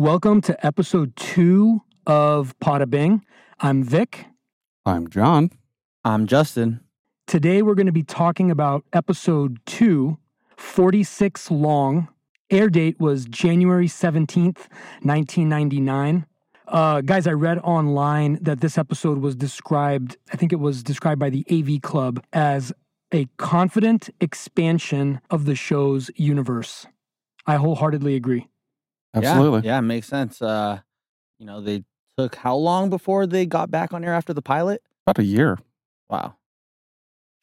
Welcome to episode two of Podabing. I'm Vik. I'm John. I'm Justin. Today we're going to be talking about episode two, 46 long. Air date was January 17th, 1999. Uh, guys, I read online that this episode was described, I think it was described by the AV Club as a confident expansion of the show's universe. I wholeheartedly agree. Absolutely. Yeah, yeah, it makes sense. Uh, you know, they took how long before they got back on air after the pilot? About a year. Wow.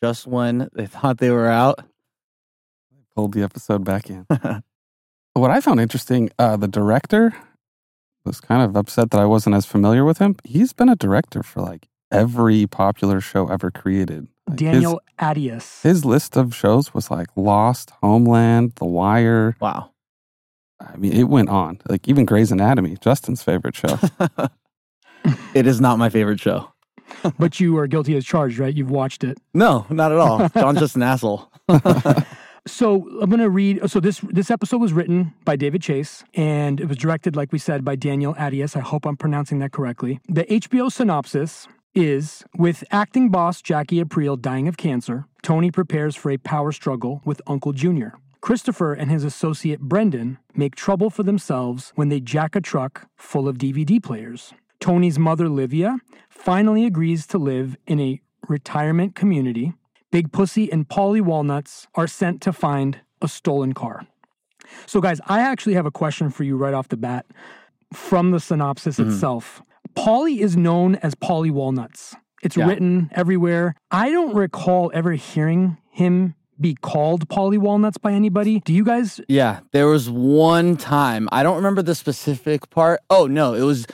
Just when they thought they were out. Pulled the episode back in. what I found interesting, uh, the director was kind of upset that I wasn't as familiar with him. He's been a director for like every popular show ever created. Like Daniel Attias. His, his list of shows was like Lost, Homeland, The Wire. Wow. I mean, it went on. Like even Grey's Anatomy, Justin's favorite show. it is not my favorite show. but you are guilty as charged, right? You've watched it. No, not at all. John's just an asshole. So I'm going to read. So this this episode was written by David Chase, and it was directed, like we said, by Daniel Attias. I hope I'm pronouncing that correctly. The HBO synopsis is: With acting boss Jackie Aprile dying of cancer, Tony prepares for a power struggle with Uncle Junior. Christopher and his associate Brendan make trouble for themselves when they jack a truck full of DVD players. Tony's mother, Livia, finally agrees to live in a retirement community Big Pussy and Paulie Walnuts are sent to find a stolen car. So, guys, I actually have a question for you right off the bat from the synopsis mm-hmm. itself. Paulie is known as Paulie Walnuts. It's yeah. written everywhere. I don't recall ever hearing him be called Paulie Walnuts by anybody. Do you guys? Yeah, there was one time. I don't remember the specific part. Oh no, it was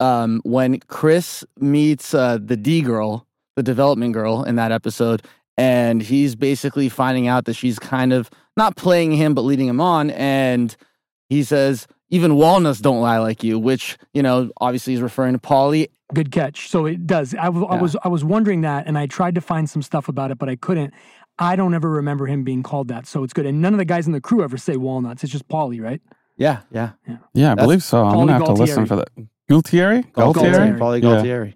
um, when Chris meets uh, the D girl, the development girl in that episode, and he's basically finding out that she's kind of not playing him but leading him on and he says even walnuts don't lie like you which you know obviously he's referring to Paulie. good catch so it does I, w- yeah. I was i was wondering that and i tried to find some stuff about it but i couldn't i don't ever remember him being called that so it's good. And none of the guys in the crew ever say walnuts. It's just Paulie right? Yeah yeah. Yeah, yeah i believe so. I'm gonna have to listen for that. Gualtieri? Gualtieri? Paulie Gualtieri. Yeah.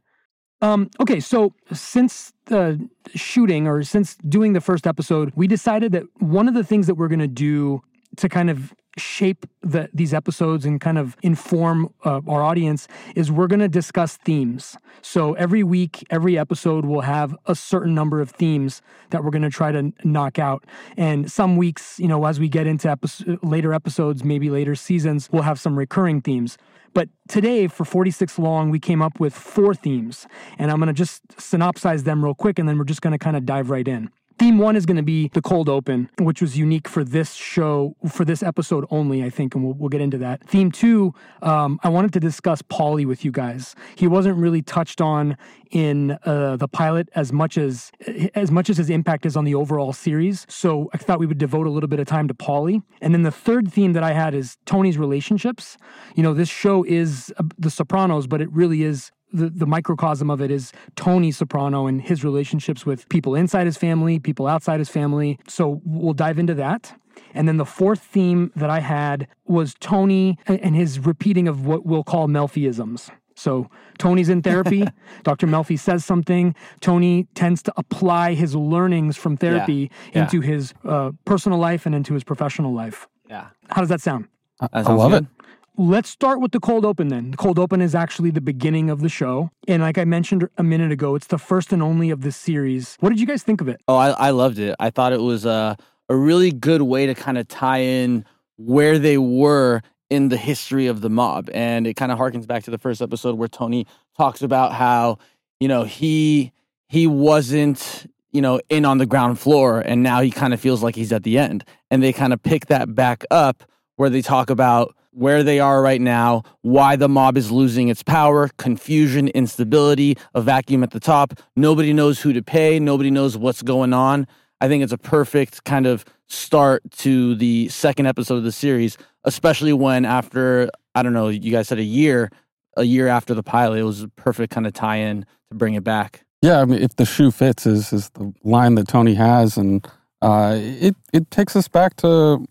Um, okay, so since the shooting or since doing the first episode, we decided that one of the things that we're going to do to kind of shape the, these episodes and kind of inform uh, our audience is we're going to discuss themes. So every week, every episode will have a certain number of themes that we're going to try to knock out. And some weeks, you know, as we get into epi- later episodes, maybe later seasons, we'll have some recurring themes. But today, for 46 long, we came up with four themes. And I'm going to just synopsize them real quick, and then we're just going to kind of dive right in. Theme one is going to be the cold open, which was unique for this show, for this episode only, I think, and we'll, we'll get into that. Theme two, um, I wanted to discuss Paulie with you guys. He wasn't really touched on in uh, the pilot as much as as much as his impact is on the overall series. So I thought we would devote a little bit of time to Paulie. And then the third theme that I had is Tony's relationships. You know, this show is uh, The Sopranos, but it really is the, the microcosm of it is Tony Soprano and his relationships with people inside his family, people outside his family. So we'll dive into that. And then the fourth theme that I had was Tony and his repeating of what we'll call Melfiisms. So Tony's in therapy. Dr. Melfi says something. Tony tends to apply his learnings from therapy yeah. into yeah. his uh, personal life and into his professional life. Yeah. How does that sound? I, I love good. it. Let's start with the cold open then. The cold open is actually the beginning of the show. And like I mentioned a minute ago, it's the first and only of this series. What did you guys think of it? Oh, I, I loved it. I thought it was a, a really good way to kind of tie in where they were in the history of the mob. And it kind of harkens back to the first episode where Tony talks about how, you know, he he wasn't you know, in on the ground floor and now he kind of feels like he's at the end. And they kind of pick that back up where they talk about where they are right now, why the mob is losing its power, confusion, instability, a vacuum at the top. Nobody knows who to pay, nobody knows what's going on. I think it's a perfect kind of start to the second episode of the series, especially when after, I don't know, you guys said a year, a year after the pilot, it was a perfect kind of tie in to bring it back. Yeah, I mean, if the shoe fits is, is the line that Tony has. And uh, it, it takes us back to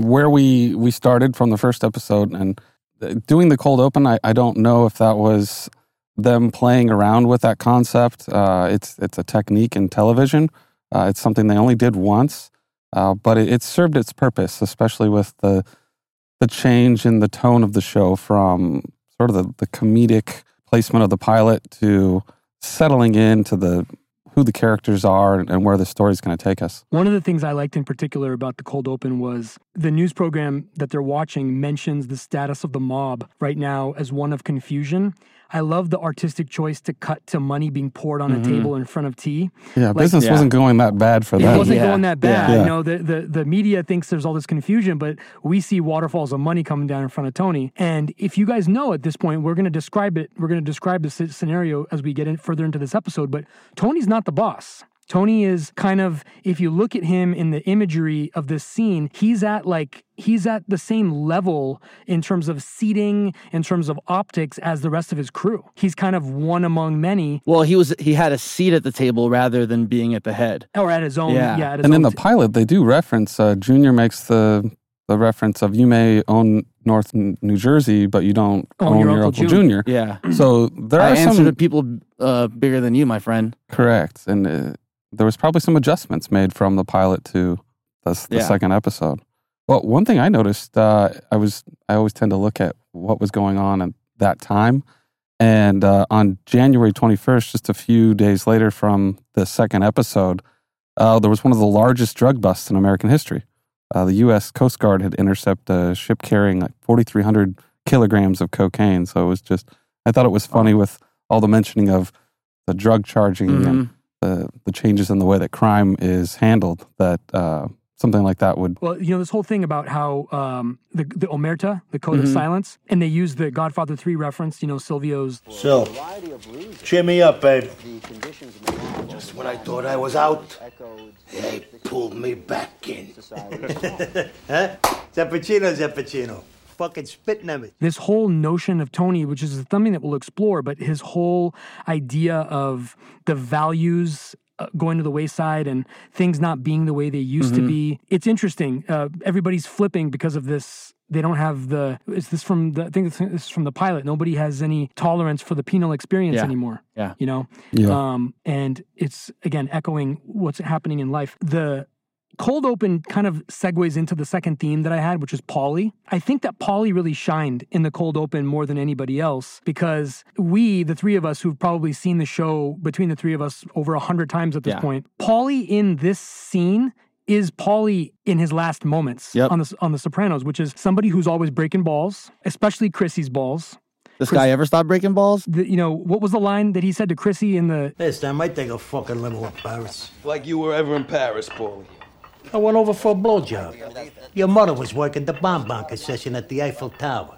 where we we started from the first episode and doing the cold open, I, I don't know if that was them playing around with that concept. Uh, it's it's a technique in television. Uh, it's something they only did once, uh, but it, it served its purpose, especially with the the change in the tone of the show from sort of the, the comedic placement of the pilot to settling into the who the characters are and where the story's going to take us. One of the things I liked in particular about the cold open was the news program that they're watching mentions the status of the mob right now as one of confusion. I love the artistic choice to cut to money being poured on Mhm. a table in front of tea. Yeah, Like- business Yeah. wasn't going that bad for that. It wasn't Yeah. going that bad. Yeah. You know, the, the the media thinks there's all this confusion, but we see waterfalls of money coming down in front of Tony. And if you guys know at this point, we're going to describe it. We're going to describe the sce- scenario as we get in further into this episode. But Tony's not the boss. Tony is kind of, if you look at him in the imagery of this scene, he's at like, he's at the same level in terms of seating, in terms of optics as the rest of his crew. He's kind of one among many, Well, he was he had a seat at the table rather than being at the head. or at his own, Yeah. yeah, at his and own in the t- pilot, they do reference. Uh, Junior makes the the reference of you may own North New Jersey, but you don't Own own, your your, Uncle Uncle Junior. Yeah, So there I are answered some to people uh, bigger than you, my friend. correct, and uh, there was probably some adjustments made from the pilot to the, the Yeah. second episode. Well, one thing I noticed, uh, I was I always tend to look at what was going on at that time, and uh, on January twenty first, just a few days later from the second episode, uh, there was one of the largest drug busts in American history. Uh, the U.S. Coast Guard had intercepted a ship carrying like 4,300 kilograms of cocaine. So it was just, I thought it was funny with all the mentioning of the drug charging and Mhm. The, the changes in the way that crime is handled, that uh, something like that would. Well, you know, this whole thing about how um, the, the Omerta, the code of Mhm. silence, and they use the Godfather 3 reference, you know, Silvio's. So, cheer me up, babe. Just when I thought I was out, they pulled me back in. huh? Zappuccino, Zappuccino. Fucking spitting at me. This whole notion of Tony, which is something that we'll explore, but his whole idea of the values uh, going to the wayside and things not being the way they used to be. It's interesting. Uh, everybody's flipping because of this. They don't have the. Is this from the? I think this is from the pilot. Nobody has any tolerance for the penal experience Yeah. anymore. Yeah. You know. Yeah. Um, and it's again echoing what's happening in life. The cold open kind of segues into the second theme that I had, which is Paulie. I think that Paulie really shined in the cold open more than anybody else because we, the three of us who've probably seen the show between the three of us over a hundred times at this Yeah. point, Paulie in this scene is Paulie in his last moments Yep. on the on the Sopranos, which is somebody who's always breaking balls, especially Chrissy's balls. This guy ever stop breaking balls? The, you know what was the line that he said to Chrissy in the This time I might take a fucking limo in Paris. Like you were ever in Paris, Paulie. I went over for a blowjob. Your mother was working the bomb bonbon concession at the Eiffel Tower.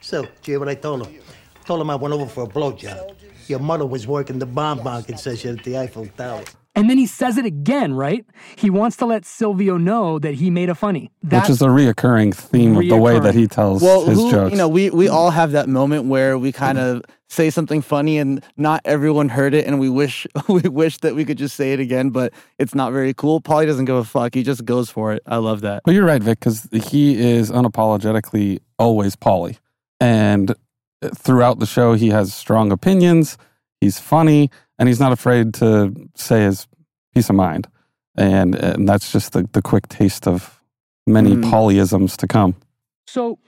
So, did you hear what I told him? I told him I went over for a blowjob. Your mother was working the bomb bonbon concession at the Eiffel Tower. And then he says it again, right? He wants to let Silvio know that he made a funny. That's which is a reoccurring theme of the way that he tells Well, his who, jokes. you know, we we all have that moment where we kind of say something funny and not everyone heard it, and we wish we wish that we could just say it again, but it's not very cool. Paulie doesn't give a fuck; he just goes for it. I love that. Well, you're right, Vik, because he is unapologetically always Paulie. And throughout the show, he has strong opinions, he's funny, and he's not afraid to say his peace of mind. And, and that's just the, the quick taste of many Mm. Paulieisms to come. So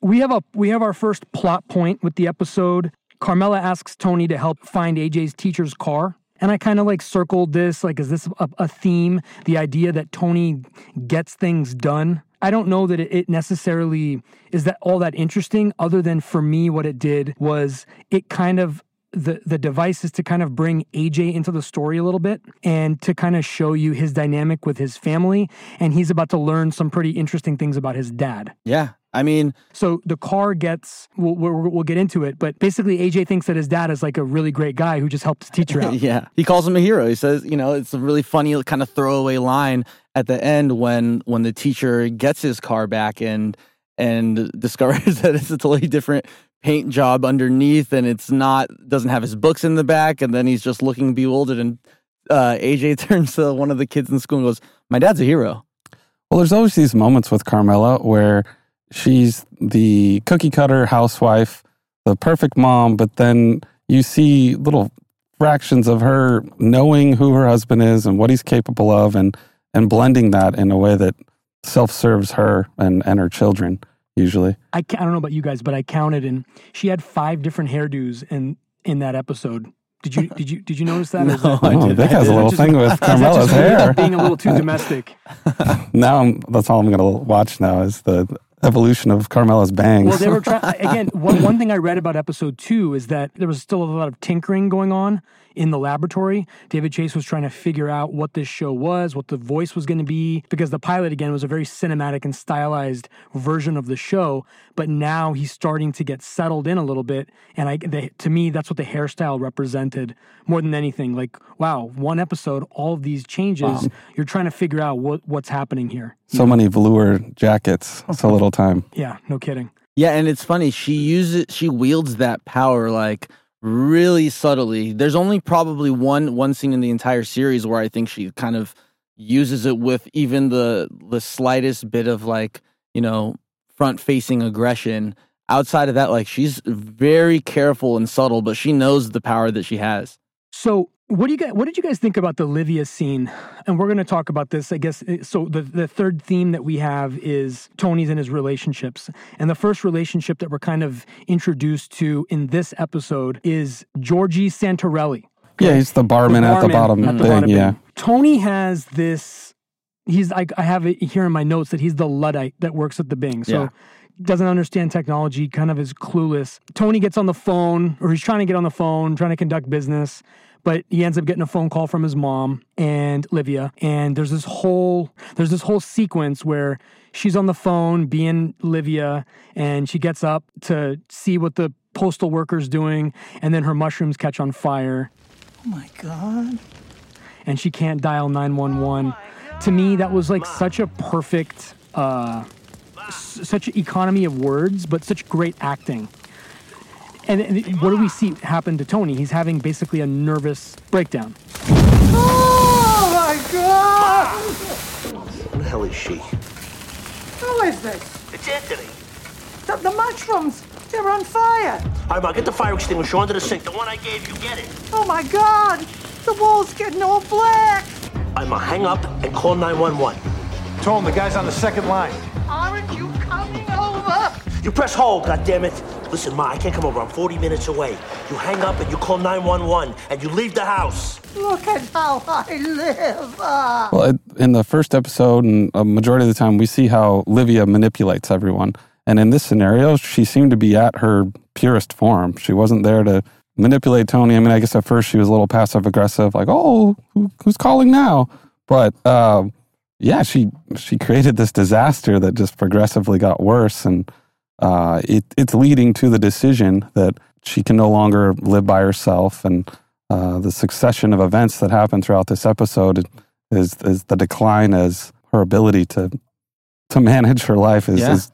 we have a we have our first plot point with the episode. Carmela asks Tony to help find AJ's teacher's car. And I kind of like circled this, like, is this a, a theme? The idea that Tony gets things done. I don't know that it, it necessarily is that all that interesting, other than for me, what it did was it kind of the the device is to kind of bring AJ into the story a little bit and to kind of show you his dynamic with his family and he's about to learn some pretty interesting things about his dad. Yeah, I mean, So the car gets, we'll, we'll, we'll get into it, but basically AJ thinks that his dad is like a really great guy who just helped his teacher out. yeah, he calls him a hero. He says, you know, it's a really funny kind of throwaway line at the end when when the teacher gets his car back and and discovers that it's a totally different paint job underneath and it's not doesn't have his books in the back and then he's just looking bewildered and uh, AJ turns to one of the kids in school and goes, "My dad's a hero." Well, there's always these moments with Carmela where she's the cookie cutter housewife, the perfect mom, but then you see little fractions of her knowing who her husband is and what he's capable of and and blending that in a way that self-serves her and, and her children usually. I, I don't know about you guys, but I counted and she had five different hairdos in in that episode. Did you did you did you notice that? Or No, that- I Oh, did- Vik has a little Just- thing with is that just Carmela's hair. being a little too domestic. now I'm, that's all I'm going to watch now is the evolution of Carmela's bangs. Well, they were trying again. One one thing I read about episode two is that there was still a lot of tinkering going on in the laboratory. David Chase was trying to figure out what this show was, what the voice was going to be, because the pilot again was a very cinematic and stylized version of the show. But now he's starting to get settled in a little bit, and I, they, to me, that's what the hairstyle represented more than anything. Like, wow, one episode, all of these changes. You're trying to figure out what what's happening here. so many velour jackets, so little time. Yeah, no kidding. Yeah, and it's funny. She uses she wields that power like really subtly. There's only probably one one scene in the entire series where I think she kind of uses it with even the the slightest bit of like, you know, front facing aggression. Outside of that, like she's very careful and subtle, but she knows the power that she has. So, what do you guys? What did you guys think about the Livia scene? And we're going to talk about this, I guess. eh, So, the the third theme that we have is Tony's and his relationships. And the first relationship that we're kind of introduced to in this episode is Georgie Santorelli. Yeah, he's the barman, at the bottom at the thing. bottom yeah. bin. Tony has this. He's like I have it here in my notes that he's the luddite that works at the Bing. So Yeah. doesn't understand technology, kind of is clueless. Tony gets on the phone, or he's trying to get on the phone, trying to conduct business, but he ends up getting a phone call from his mom and Livia. And there's this whole there's this whole sequence where she's on the phone being Livia, and she gets up to see what the postal worker's doing, and then her mushrooms catch on fire Oh my God. and she can't dial 911. to me, that was like such a perfect, uh, such economy of words, but such great acting. And, and what do we see happen to Tony? He's having basically a nervous breakdown. Oh my God! Who the hell is she? Who is this? It's Anthony. The, the mushrooms, they're on fire. All right, Ma, get the fire extinguisher onto the sink. The one I gave you, get it. Oh my God! The wall's getting all black. All right, Ma, hang up and call 911. Told him the guy's on the second line. Aren't you coming over? You press hold, goddammit. Listen, Ma, I can't come over. I'm 40 minutes away. You hang up and you call 911 and you leave the house. Look at how I live. Ah. Well, in the first episode, and a majority of the time, we see how Livia manipulates everyone. And in this scenario, she seemed to be at her purest form. She wasn't there to manipulate Tony. I mean, I guess at first she was a little passive aggressive, like, "Oh, who, who's calling now?" But uh, yeah, she she created this disaster that just progressively got worse, and uh, it, it's leading to the decision that she can no longer live by herself, and uh, the succession of events that happen throughout this episode is is the decline as her ability to to manage her life is, Yeah. is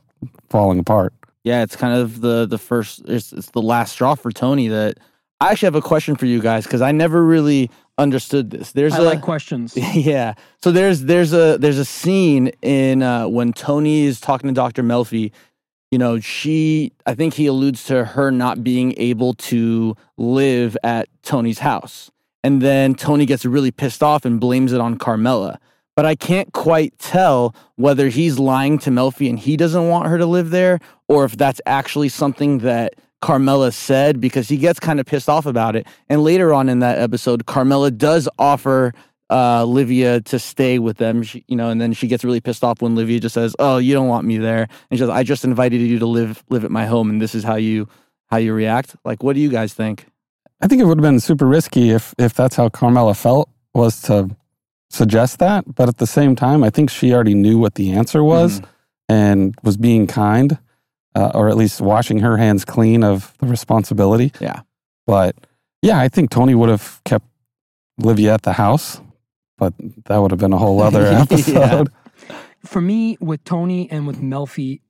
falling apart. Yeah, it's kind of the the first. It's, it's the last straw for Tony. That I actually have a question for you guys because I never really understood this. There's I a like questions. yeah. So there's there's a there's a scene in uh, when Tony is talking to Dr. Melfi. You know, she I think he alludes to her not being able to live at Tony's house. And then Tony gets really pissed off and blames it on Carmela. But I can't quite tell whether he's lying to Melfi and he doesn't want her to live there or if that's actually something that Carmela said because he gets kind of pissed off about it. And later on in that episode, Carmela does offer uh, Livia to stay with them, she, you know, and then she gets really pissed off when Livia just says, "Oh, you don't want me there," and she says, "I just invited you to live live at my home, and this is how you how you react." Like, what do you guys think? I think it would have been super risky if if that's how Carmela felt was to suggest that. But at the same time, I think she already knew what the answer was and was being kind, uh, or at least washing her hands clean of the responsibility. Yeah. But yeah, I think Tony would have kept Livia at the house, but that would have been a whole other Yeah. episode. For me, with Tony and with Melfi,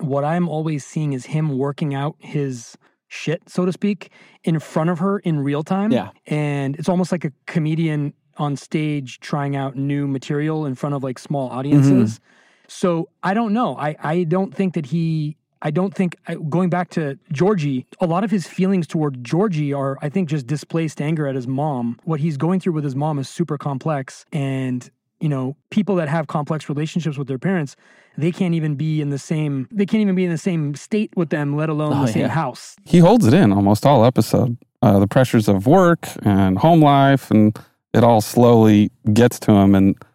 what I'm always seeing is him working out his shit, so to speak, in front of her in real time. Yeah. And it's almost like a comedian on stage trying out new material in front of like small audiences. Mm-hmm. So I don't know. I, I don't think that he. I don't think going back to Georgie, a lot of his feelings toward Georgie are, I think, just displaced anger at his mom. What he's going through with his mom is super complex, and you know, people that have complex relationships with their parents, they can't even be in the same. They can't even be in the same state with them, let alone Oh, the same yeah. house. He holds it in almost all episode. Uh, the pressures of work and home life, and it all slowly gets to him. And at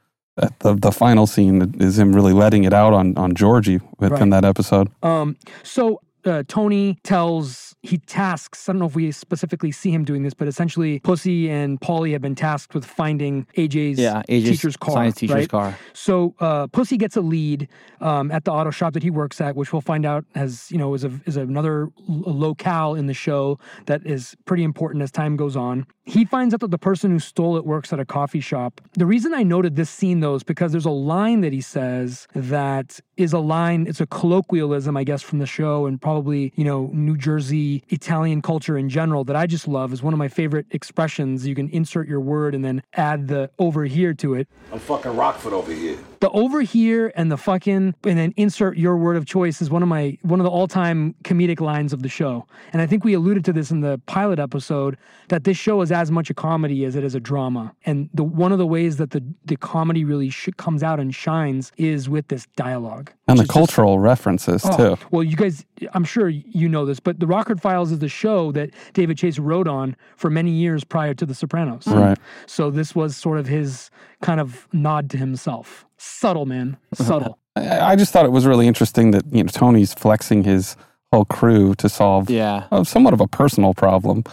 the the final scene is him really letting it out on on Georgie within Right. that episode. Um, so uh, Tony tells he tasks. I don't know if we specifically see him doing this, but essentially, Pussy and Paulie have been tasked with finding AJ's, Yeah, AJ's teacher's car. science teacher's right? car. So uh, Pussy gets a lead um, at the auto shop that he works at, which we'll find out has you know is a is another locale in the show that is pretty important as time goes on. He finds out that the person who stole it works at a coffee shop. The reason I noted this scene though is because there's a line that he says that is a line. It's a colloquialism, I guess, from the show and probably you know New Jersey Italian culture in general that I just love. is one of my favorite expressions. You can insert your word and then add the over here to it I'm fucking Rockford over here. The over here and the fucking and then insert your word of choice is one of my one of the all-time comedic lines of the show and i think we alluded to this in the pilot episode that this show is as much a comedy as it is a drama and the one of the ways that the the comedy really sh- comes out and shines is with this dialogue And the is just- cultural references Oh, too. Well, you guys, I'm sure you know this, but The Rockford Files is the show that David Chase wrote on for many years prior to The Sopranos. Right. So this was sort of his kind of nod to himself. Subtle, man. Subtle. I, just thought it was really interesting that you know Tony's flexing his whole crew to solve Yeah. uh, somewhat of a personal problem.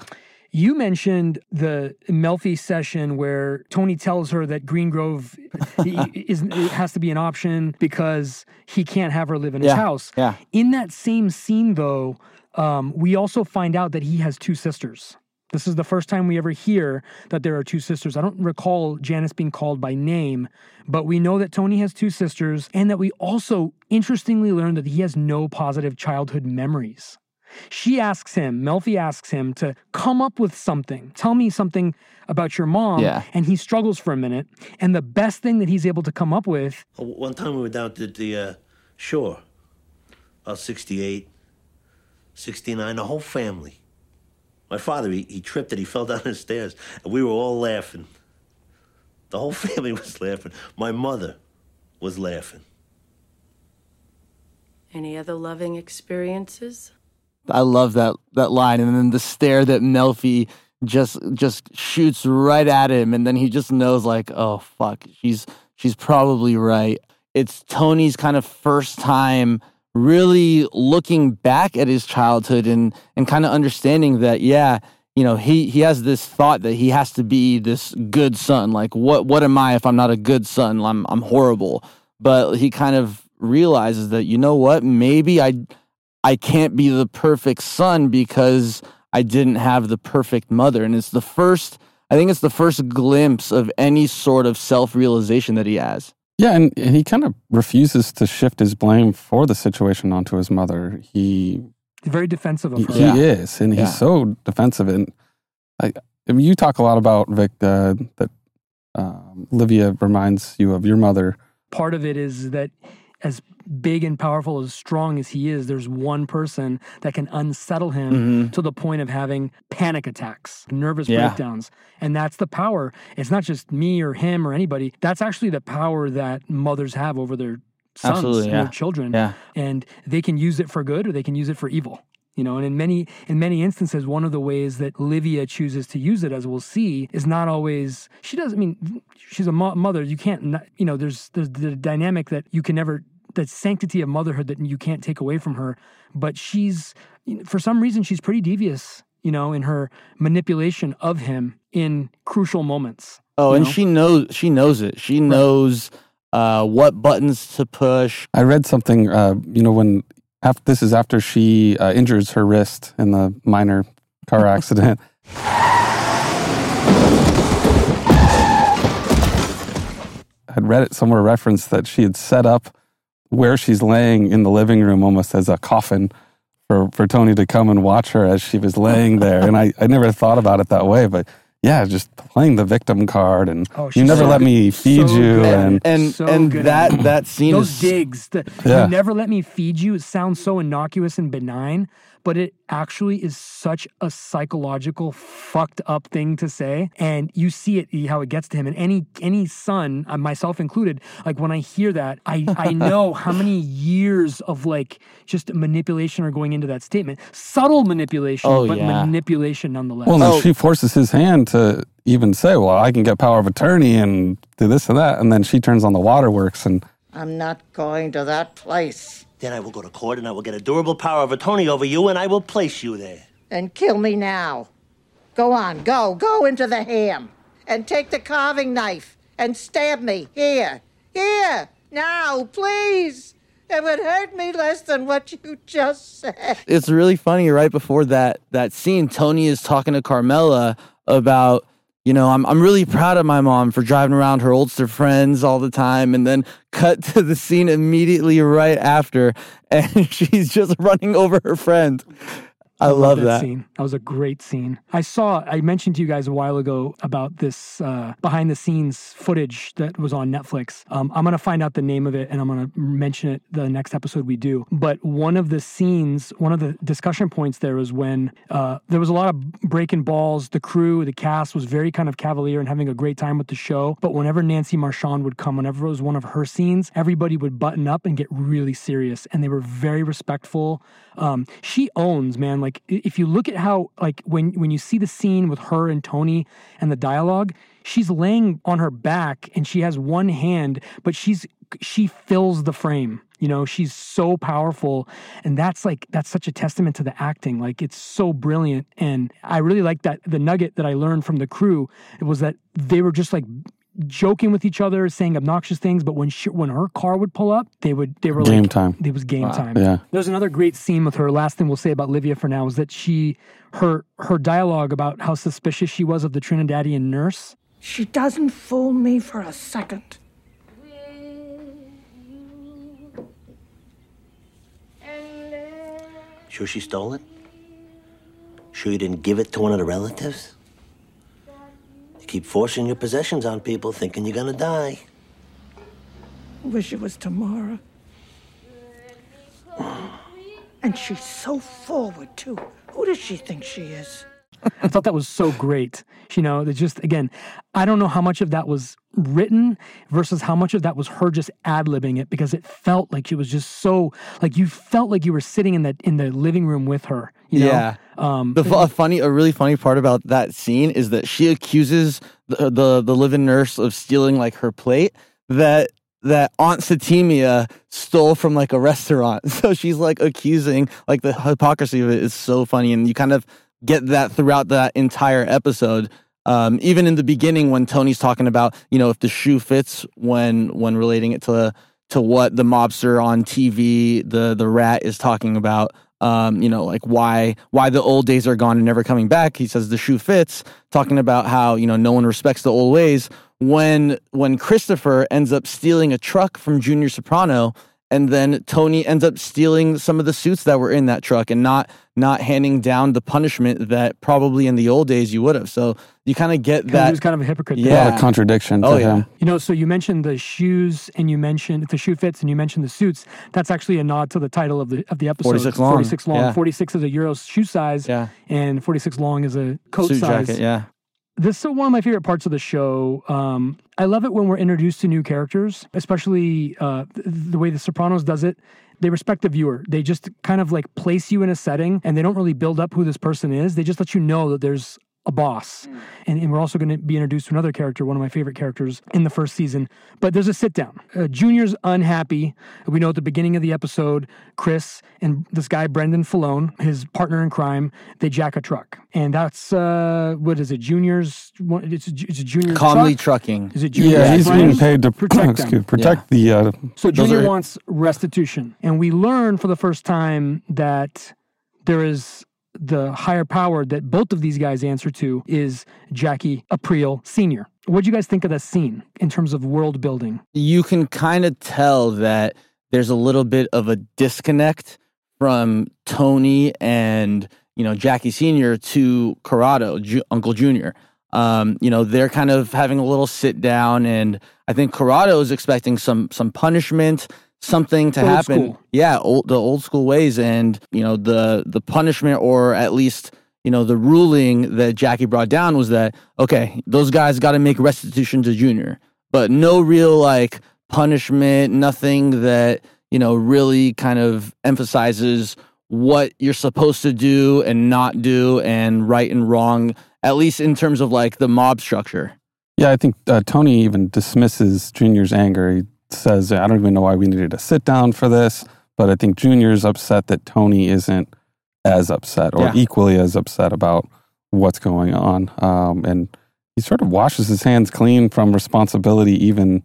You mentioned the Melfi session where Tony tells her that Green Grove is, it has to be an option because he can't have her live in his Yeah, house. yeah. In that same scene, though, um, we also find out that he has two sisters. This is the first time we ever hear that there are two sisters. I don't recall Janice being called by name, but we know that Tony has two sisters and that we also interestingly learn that he has no positive childhood memories. She asks him, Melfi asks him to come up with something. Tell me something about your mom. Yeah. And he struggles for a minute. And the best thing that he's able to come up with One time we were down to the uh, shore, about 68, 69, the whole family. My father, he, he tripped and he fell down the stairs, and we were all laughing. The whole family was laughing. My mother was laughing. Any other loving experiences? I love that that line, and then the stare that Melfi just just shoots right at him, and then he just knows like, oh fuck, she's she's probably right. It's Tony's kind of first time really looking back at his childhood and and kind of understanding that yeah you know he he has this thought that he has to be this good son like what what am i if i'm not a good son i'm i'm horrible but he kind of realizes that you know what maybe i I can't be the perfect son because I didn't have the perfect mother. And it's the first, I think it's the first glimpse of any sort of self realization that he has. Yeah, and, and he kind of refuses to shift his blame for the situation onto his mother. He very defensive of he, her. he Yeah. is, and Yeah. he's so defensive. And I, I mean, you talk a lot about Vik uh, that um, Livia reminds you of your mother. Part of it is that as big and powerful, as strong as he is, there's one person that can unsettle him to the point of having panic attacks, nervous Mm-hmm. Yeah. breakdowns. And that's the power. It's not just me or him or anybody. That's actually the power that mothers have over their sons Absolutely, and yeah. their children. Yeah. And they can use it for good or they can use it for evil. You know, and in many in many instances, one of the ways that Livia chooses to use it, as we'll see, is not always. She does. I mean, she's a mo- mother. You can't. Not, you know, there's there's the dynamic that you can never. The sanctity of motherhood that you can't take away from her. But she's, for some reason, she's pretty devious. You know, in her manipulation of him in crucial moments. Oh, you and know? she knows, she knows it. She knows uh, what buttons to push. I read something, uh, you know, when after, this is after she uh, injures her wrist in the minor car accident. I'd read it somewhere referenced that she had set up where she's laying in the living room almost as a coffin for, for Tony to come and watch her as she was laying there. And I, I never thought about it that way, but yeah, just playing the victim card and Oh, you never so let me feed so you good. and and So and good. that that scene Those is digs, the, Yeah. you never let me feed you. It sounds so innocuous and benign, but it actually is such a psychological fucked up thing to say. And you see it how it gets to him. And any any son, uh, myself included, like when I hear that, I I know how many years of like just manipulation are going into that statement. Subtle manipulation, Oh, but yeah. manipulation nonetheless. well, then Oh. she forces his hand to even say, "Well, I can get power of attorney and do this and that," and then she turns on the waterworks and I'm not going to that place. Then I will go to court and I will get a durable power of attorney over you and I will place you there. And kill me now. Go on, go, go into the ham. And take the carving knife and stab me. Here, here, now, please. It would hurt me less than what you just said. it's really funny right before that that scene tony is talking to carmela about you know I'm, I'm really proud of my mom for driving around her oldster friends all the time and then cut to the scene immediately right after and she's just running over her friend i, love, that, scene. That was a great scene. I saw. I mentioned to you guys a while ago about this uh, behind the scenes footage that was on Netflix. Um, I'm gonna find out the name of it and I'm gonna mention it the next episode we do. But one of the scenes, one of the discussion points there was when uh, there was a lot of breaking balls. The crew, the cast was very kind of cavalier and having a great time with the show. But whenever Nancy Marchand would come, whenever it was one of her scenes, everybody would button up and get really serious, and they were very respectful. Um, she owns, man. Like i- if you look at how, like when when you see the scene with her and Tony and the dialogue, she's laying on her back and she has one hand, but she's she fills the frame. You know, she's so powerful, and that's like that's such a testament to the acting. Like it's so brilliant, and I really like that. The nugget that I learned from the crew was that they were just like joking with each other, saying obnoxious things. But when she, when her car would pull up, they would they were Game like time. It was game time. Yeah. There's another great scene with her. Last thing we'll say about Livia for now is that she her her dialogue about how suspicious she was of the Trinidadian nurse. She doesn't fool me for a second. Sure she stole it? Sure you didn't give it to one of the relatives? Keep forcing your possessions on people thinking you're gonna die. Wish it was tomorrow. And she's so forward, too. Who does she think she is? I thought that was so great. You know, that just again, I don't know how much of that was written versus how much of that was her just ad libbing it because it felt like she was just so like you felt like you were sitting in that in the living room with her. You know? Yeah. Um, The a funny, a really funny part about that scene is that she accuses the the, the living nurse of stealing like her plate that that Aunt Satimia stole from like a restaurant. So she's like accusing like the hypocrisy of it is so funny, and you kind of get that throughout that entire episode. Um, even in the beginning, when Tony's talking about you know if the shoe fits when when relating it to to what the mobster on TV, the the rat is talking about um, you know, like why why the old days are gone and never coming back. He says the shoe fits, talking about how you know no one respects the old ways. When when Christopher ends up stealing a truck from Junior Soprano, and then Tony ends up stealing some of the suits that were in that truck and not not handing down the punishment that probably in the old days you would have. So you kind of get that. he that. was kind of a hypocrite. A there. lot Yeah. of contradiction oh, to Oh, yeah. him. You know, so you mentioned the shoes and you mentioned the shoe fits and you mentioned the suits. That's actually a nod to the title of the of the episode. 46 long. 46 long. Yeah. 46 is a Euro shoe size Yeah. and 46 long is a coat suit size. jacket, yeah. This is one of my favorite parts of the show. Um, I love it when we're introduced to new characters, especially uh, the way The Sopranos does it. They respect the viewer. They just kind of like place you in a setting and they don't really build up who this person is. They just let you know that there's a boss. And, and we're also going to be introduced to another character, one of my favorite characters in the first season. But there's a sit down. Uh, Junior's unhappy. We know at the beginning of the episode, Chris and this guy, Brendan Filone, his partner in crime, they jack a truck. And that's, uh, what is it, Junior's, it's a, it's a Junior's Comley truck? trucking. Is it Junior's Yeah, he's being paid to protect excuse, them. protect the. Uh, So Junior are- wants restitution. And we learn for the first time that there is the higher power that both of these guys answer to is Jackie Aprile Sr. What do you guys think of that scene in terms of world building? you can kind of tell that there's a little bit of a disconnect from Tony and you know Jackie Senior to Corrado, Ju- Uncle Junior. Um, you know, they're kind of having a little sit down, and I think Corrado is expecting some some punishment, something to Old happen. school. Yeah, old, the old school ways, and you know the the punishment, or at least you know the ruling that Jackie brought down was that okay, those guys got to make restitution to Junior, but no real like punishment, nothing that you know really kind of emphasizes what you're supposed to do and not do and right and wrong at least in terms of like the mob structure Yeah, I think uh, Tony even dismisses Junior's anger. He says, I don't even know why we needed to sit down for this. But I think Junior's upset that Tony isn't as upset or Yeah. equally as upset about what's going on. Um, and he sort of washes his hands clean from responsibility even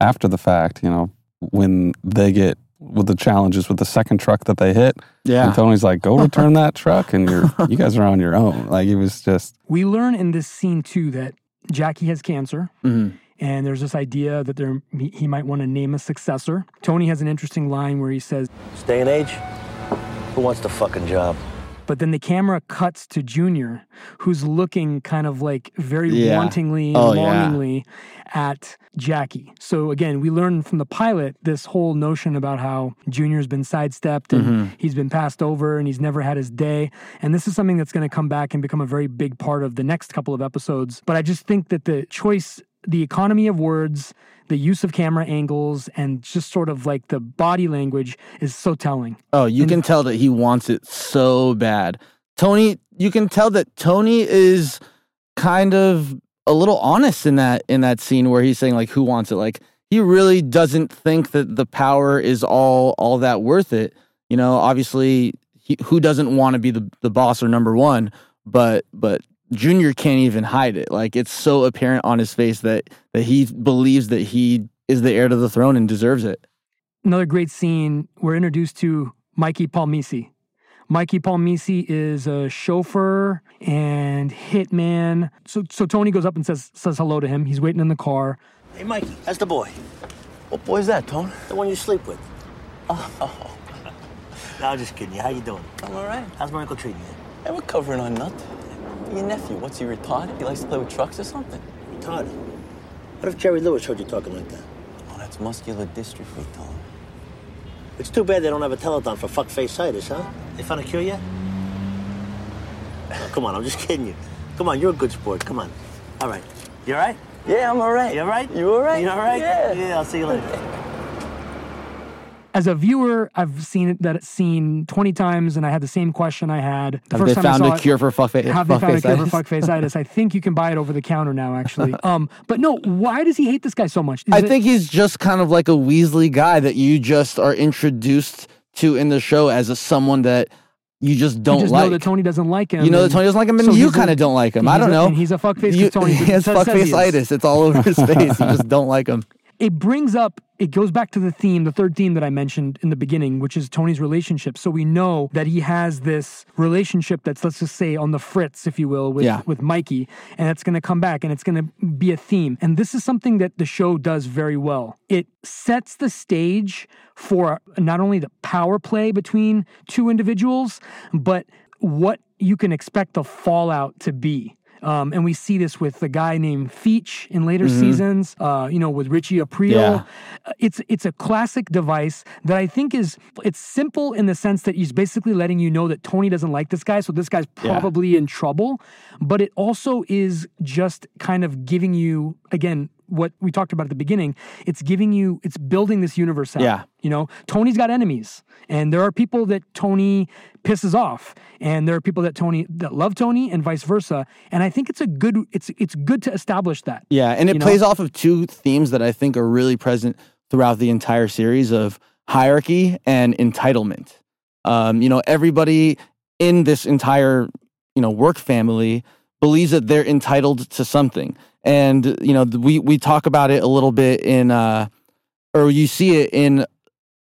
after the fact, you know, when they get with the challenges with the second truck that they hit. yeah And Tony's like, go return that truck and you're, you guys are on your own. Like it was just, We learn in this scene too that Jackie has cancer. Mhm. And there's this idea that there he he might want to name a successor. Tony has an interesting line where he says, This day and age, who wants the fucking job? but then the camera cuts to Junior, who's looking kind of like very Yeah. wantingly and Oh, yeah. longingly at Jackie. So again, we learn from the pilot this whole notion about how Junior's been sidestepped and Mm-hmm. he's been passed over and he's never had his day. And this is something that's going to come back and become a very big part of the next couple of episodes. But I just think that the choice, the economy of words, the use of camera angles, and just sort of like the body language is so telling. Oh, you can tell that he wants it so bad. Tony, you can tell that Tony is kind of a little honest in that in that scene where he's saying like who wants it? Like he really doesn't think that the power is all all that worth it. You know, obviously he, who doesn't want to be the the boss or number 1, but but Junior can't even hide it. Like it's so apparent on his face that that he believes that he is the heir to the throne and deserves it. another great scene, we're introduced to Mikey Palmice. Mikey Palmice is a chauffeur and hitman. So, so Tony goes up and says says hello to him. He's waiting in the car. Hey, Mikey, that's the boy. What boy's that, Tony? The one you sleep with. Oh. no, I'm just kidding you. How you doing? I'm all right. How's my uncle treating you? Hey, we're covering our nut. Your nephew, what's he retarded? He likes to play with trucks or something? Retarded. What if Jerry Lewis heard you talking like that? Oh, that's muscular dystrophy, Tone. It's too bad they don't have a telethon for fuckface-itis, huh? They found a cure yet? Oh, come on, I'm just kidding you. Come on, you're a good sport. Come on. All right. You all right? Yeah, I'm all right. You all right? You all right? You all right? Yeah. Yeah, I'll see you later. As a viewer, I've seen it that scene 20 times and I had the same question I had the Have first they time found I a saw it. cure for fuckface? Have they found a cure for fuckface-itis? I think you can buy it over the counter now, actually. Um, but no, why does he hate this guy so much? Is I it- think he's just kind of like a Weasley guy that you just are introduced to in the show as a someone that you just don't just like. know that Tony doesn't like him. you know that Tony doesn't like him, and so you kind of don't like him. I don't a- know. he's a fuckface You- Tony he has says- says he is. fuckface-itis. It's all over his face. You just don't like him. It brings up it goes back to the theme the third theme that i mentioned in the beginning which is tony's relationship. So we know that he has this relationship that's let's just say on the fritz if you will with, Yeah. with mikey and it's going to come back and it's going to be a theme. And this is something that the show does very well. It sets the stage for not only the power play between two individuals but what you can expect the fallout to be um, and we see this with a guy named Feech in later seasons, uh, you know, with Richie Aprile. Yeah. Uh, It's it's a classic device that I think is it's simple in the sense that he's basically letting you know that Tony doesn't like this guy, so this guy's Yeah. probably in trouble. But it also is just kind of giving you again what we talked about at the beginning. It's giving you it's building this universe out. Yeah. You know, Tony's got enemies, and there are people that Tony pisses off, and there are people that Tony that love Tony, and vice versa. And I think it's a good it's it's good to establish that. Yeah, and it You know? plays off of two themes that I think are really present throughout the entire series of hierarchy and entitlement. Um, you know, everybody in this entire, you know, work family believes that they're entitled to something. And, you know, we we talk about it a little bit in uh or you see it in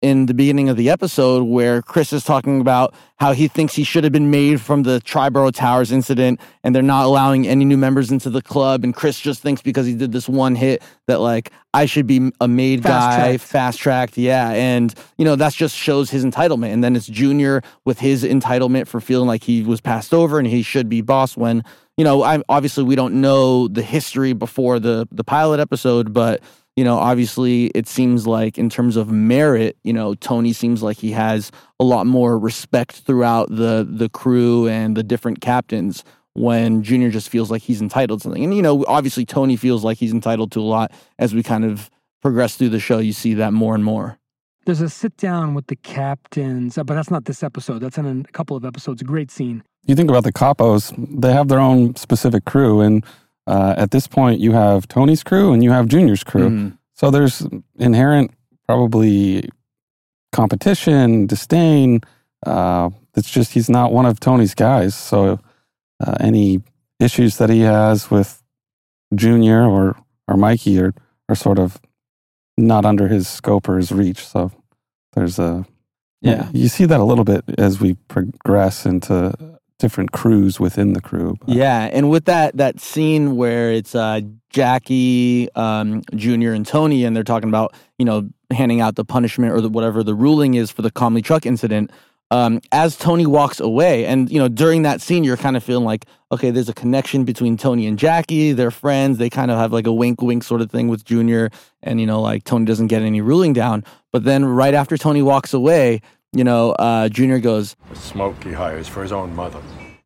in the beginning of the episode where Chris is talking about how he thinks he should have been made from the Triborough Towers incident and they're not allowing any new members into the club. And Chris just thinks because he did this one hit that like I should be a made guy, Fast-tracked. fast tracked. Yeah. And, you know, that's just shows his entitlement. And then it's Junior with his entitlement for feeling like he was passed over and he should be boss when, you know, I obviously we don't know the history before the the pilot episode, but you know, obviously it seems like in terms of merit, you know, Tony seems like he has a lot more respect throughout the the crew and the different captains when Junior just feels like he's entitled to something. And you know, obviously Tony feels like he's entitled to a lot as we kind of progress through the show. You see that more and more. There's a sit down with the captains, but that's not this episode. That's in a couple of episodes. A great scene. You think about the capos; they have their own specific crew, and uh, at this point, you have Tony's crew and you have Junior's crew. Mhm. So there's inherent probably competition, disdain. Uh, it's just he's not one of Tony's guys. So uh, any issues that he has with Junior or or Mikey are are sort of not under his scope or his reach. So there's a Yeah. You see that a little bit as we progress into different crews within the crew. Yeah, and with that that scene where it's uh, Jackie, um, Junior, and Tony, and they're talking about you know handing out the punishment or the, whatever the ruling is for the Comley truck incident. Um, as Tony walks away, and you know during that scene, you're kind of feeling like, okay, there's a connection between Tony and Jackie. They're friends. They kind of have like a wink, wink sort of thing with Junior, and you know like Tony doesn't get any ruling down. But then right after Tony walks away, you know, uh, Junior goes, The smoke he hires for his own mother.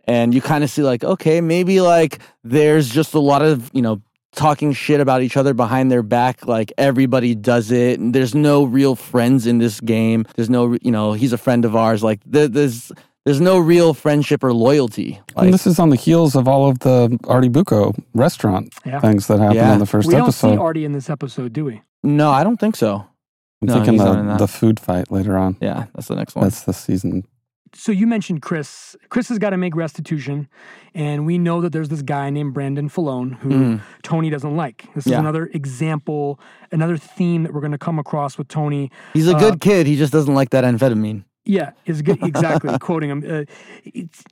and you kind of see like okay maybe like there's just a lot of you know talking shit about each other behind their back like everybody does it and there's no real friends in this game there's no you know he's a friend of ours like there's there's no real friendship or loyalty like and this is on the heels of all of the Artie Bucco restaurant Yeah. things that happened Yeah. in the first we don't episode. see Artie in this episode, do we? no i don't think so I'm No, thinking he's the, the food fight later on. yeah that's the next one That's the season. So you mentioned Chris. Chris has got to make restitution, and we know that there's this guy named Brendan Filone who Tony doesn't like. This is Mm. Another example, another theme that we're going to come across with Tony. he's a uh, good kid he just doesn't like that amphetamine Yeah, is good. Exactly, quoting him. Uh, it's,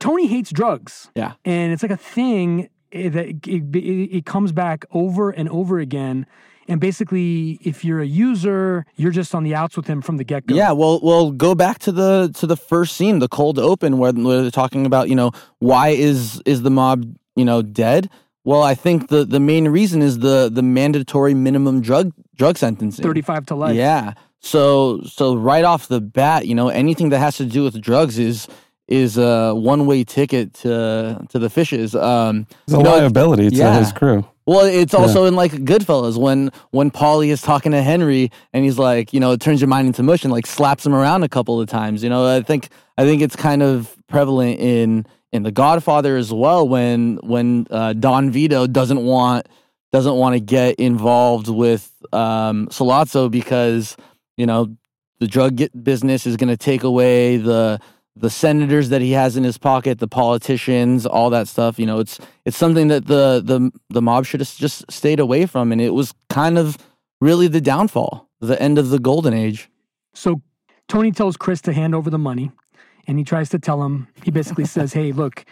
Tony hates drugs. Yeah. and it's like a thing eh, that it, it, it comes back over and over again. And basically, if you're a user, you're just on the outs with him from the get go. Yeah, well, well, go back to the to the first scene, the cold open, where, where they're talking about, you know, why is is the mob, you know, dead? Well, I think the the main reason is the the mandatory minimum drug drug sentencing. 35 to life. Yeah. So so right off the bat, you know, anything that has to do with drugs is is a one way ticket to to the fishes. Um, It's a know, liability to yeah. his crew. Well, it's also in like Goodfellas when when Paulie is talking to Henry and he's like, you know, it turns your mind into mush and like slaps him around a couple of times. You know, I think I think it's kind of prevalent in in The Godfather as well when when uh, Don Vito doesn't want doesn't want to get involved with um, Sollozzo because you know the drug get business is going to take away the the senators that he has in his pocket, the politicians, all that stuff. You know, it's it's something that the the the mob should have just stayed away from, and it was kind of really the downfall, the end of the golden age. So Tony tells Chris to hand over the money, and he tries to tell him. He basically says, "Hey, look,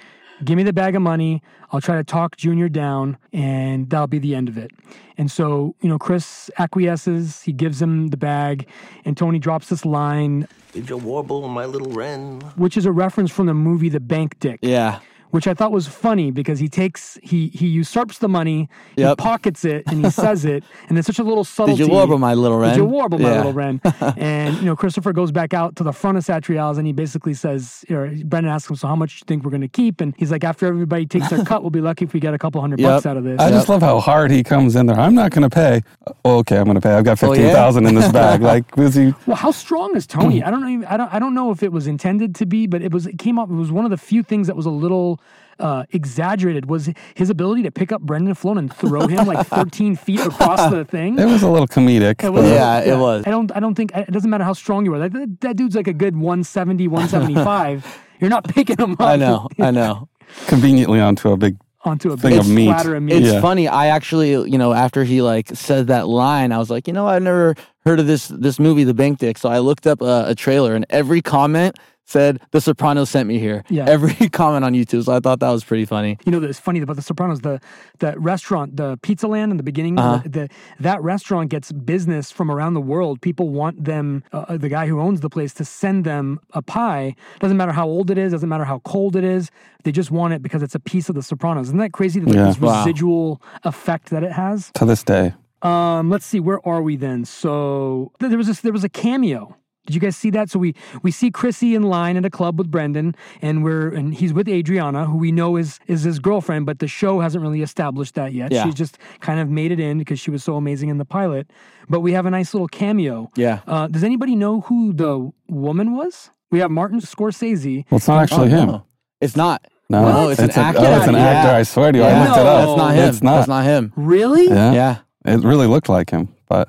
give me the bag of money. I'll try to talk Junior down, and that'll be the end of it." And so, you know, Chris acquiesces. He gives him the bag, and Tony drops this line, Did you warble, my little wren? which is a reference from the movie The Bank Dick. Yeah, which I thought was funny because he takes he he usurps the money, he pockets it, and he says it, and it's such a little subtlety. did you warble, my little wren? Did you warble, my Yeah. little wren? and you know, Christopher goes back out to the front of Satriale's, and he basically says, or Brendan asks him, "So how much do you think we're going to keep?" And he's like, "After everybody takes their cut, we'll be lucky if we get a couple hundred Yep. bucks out of this." I just love how hard he comes in there. I'm not going to pay. Oh, okay, I'm going to pay. I've got Oh, yeah? fifteen thousand in this bag. Like, was he? Well, how strong is Tony? I don't know. even- I don't. I don't know if it was intended to be, but it was. It came up. It was one of the few things that was a little uh, exaggerated. Was his ability to pick up Brendan Filone and throw him like 13 feet across the thing. It was a little comedic. It was- but- Yeah, it was. I don't. I don't think it doesn't matter how strong you are. Like, that, that dude's like a good 170, 175. You're not picking him up. I know, I know. conveniently onto a big Onto a Thing of meat. of meat. It's Yeah. funny. I actually, you know, after he like said that line, I was like, you know, I've never heard of this this movie, The Bank Dick. So I looked up a, a trailer, and every comment said The Sopranos sent me here. Yeah. Every comment on YouTube. So I thought that was pretty funny. You know, that's funny about The Sopranos. The that restaurant, the Pizza Land in the beginning, Uh-huh. the, that restaurant gets business from around the world. People want them, uh, the guy who owns the place, to send them a pie. Doesn't matter how old it is. Doesn't matter how cold it is. They just want it because it's a piece of The Sopranos. Isn't that crazy? Yeah. this Wow. residual effect that it has. To this day. Um, let's see, where are we then? So there was this, there was a cameo. Did you guys see that? So we we see Chrissy in line at a club with Brendan, and we're and he's with Adriana, who we know is is his girlfriend, but the show hasn't really established that yet. Yeah. She's just kind of made it in because she was so amazing in the pilot. But we have a nice little cameo. Yeah. Uh, does anybody know who the woman was? We have Martin Scorsese. Well, it's not actually Oh, him. no. It's not. No, No, it's an a- actor. Oh, it's an Yeah. actor. I swear to you, Yeah. I looked it up. That's not him. It's not. That's not him. Really? Yeah. Yeah. It really looked like him, but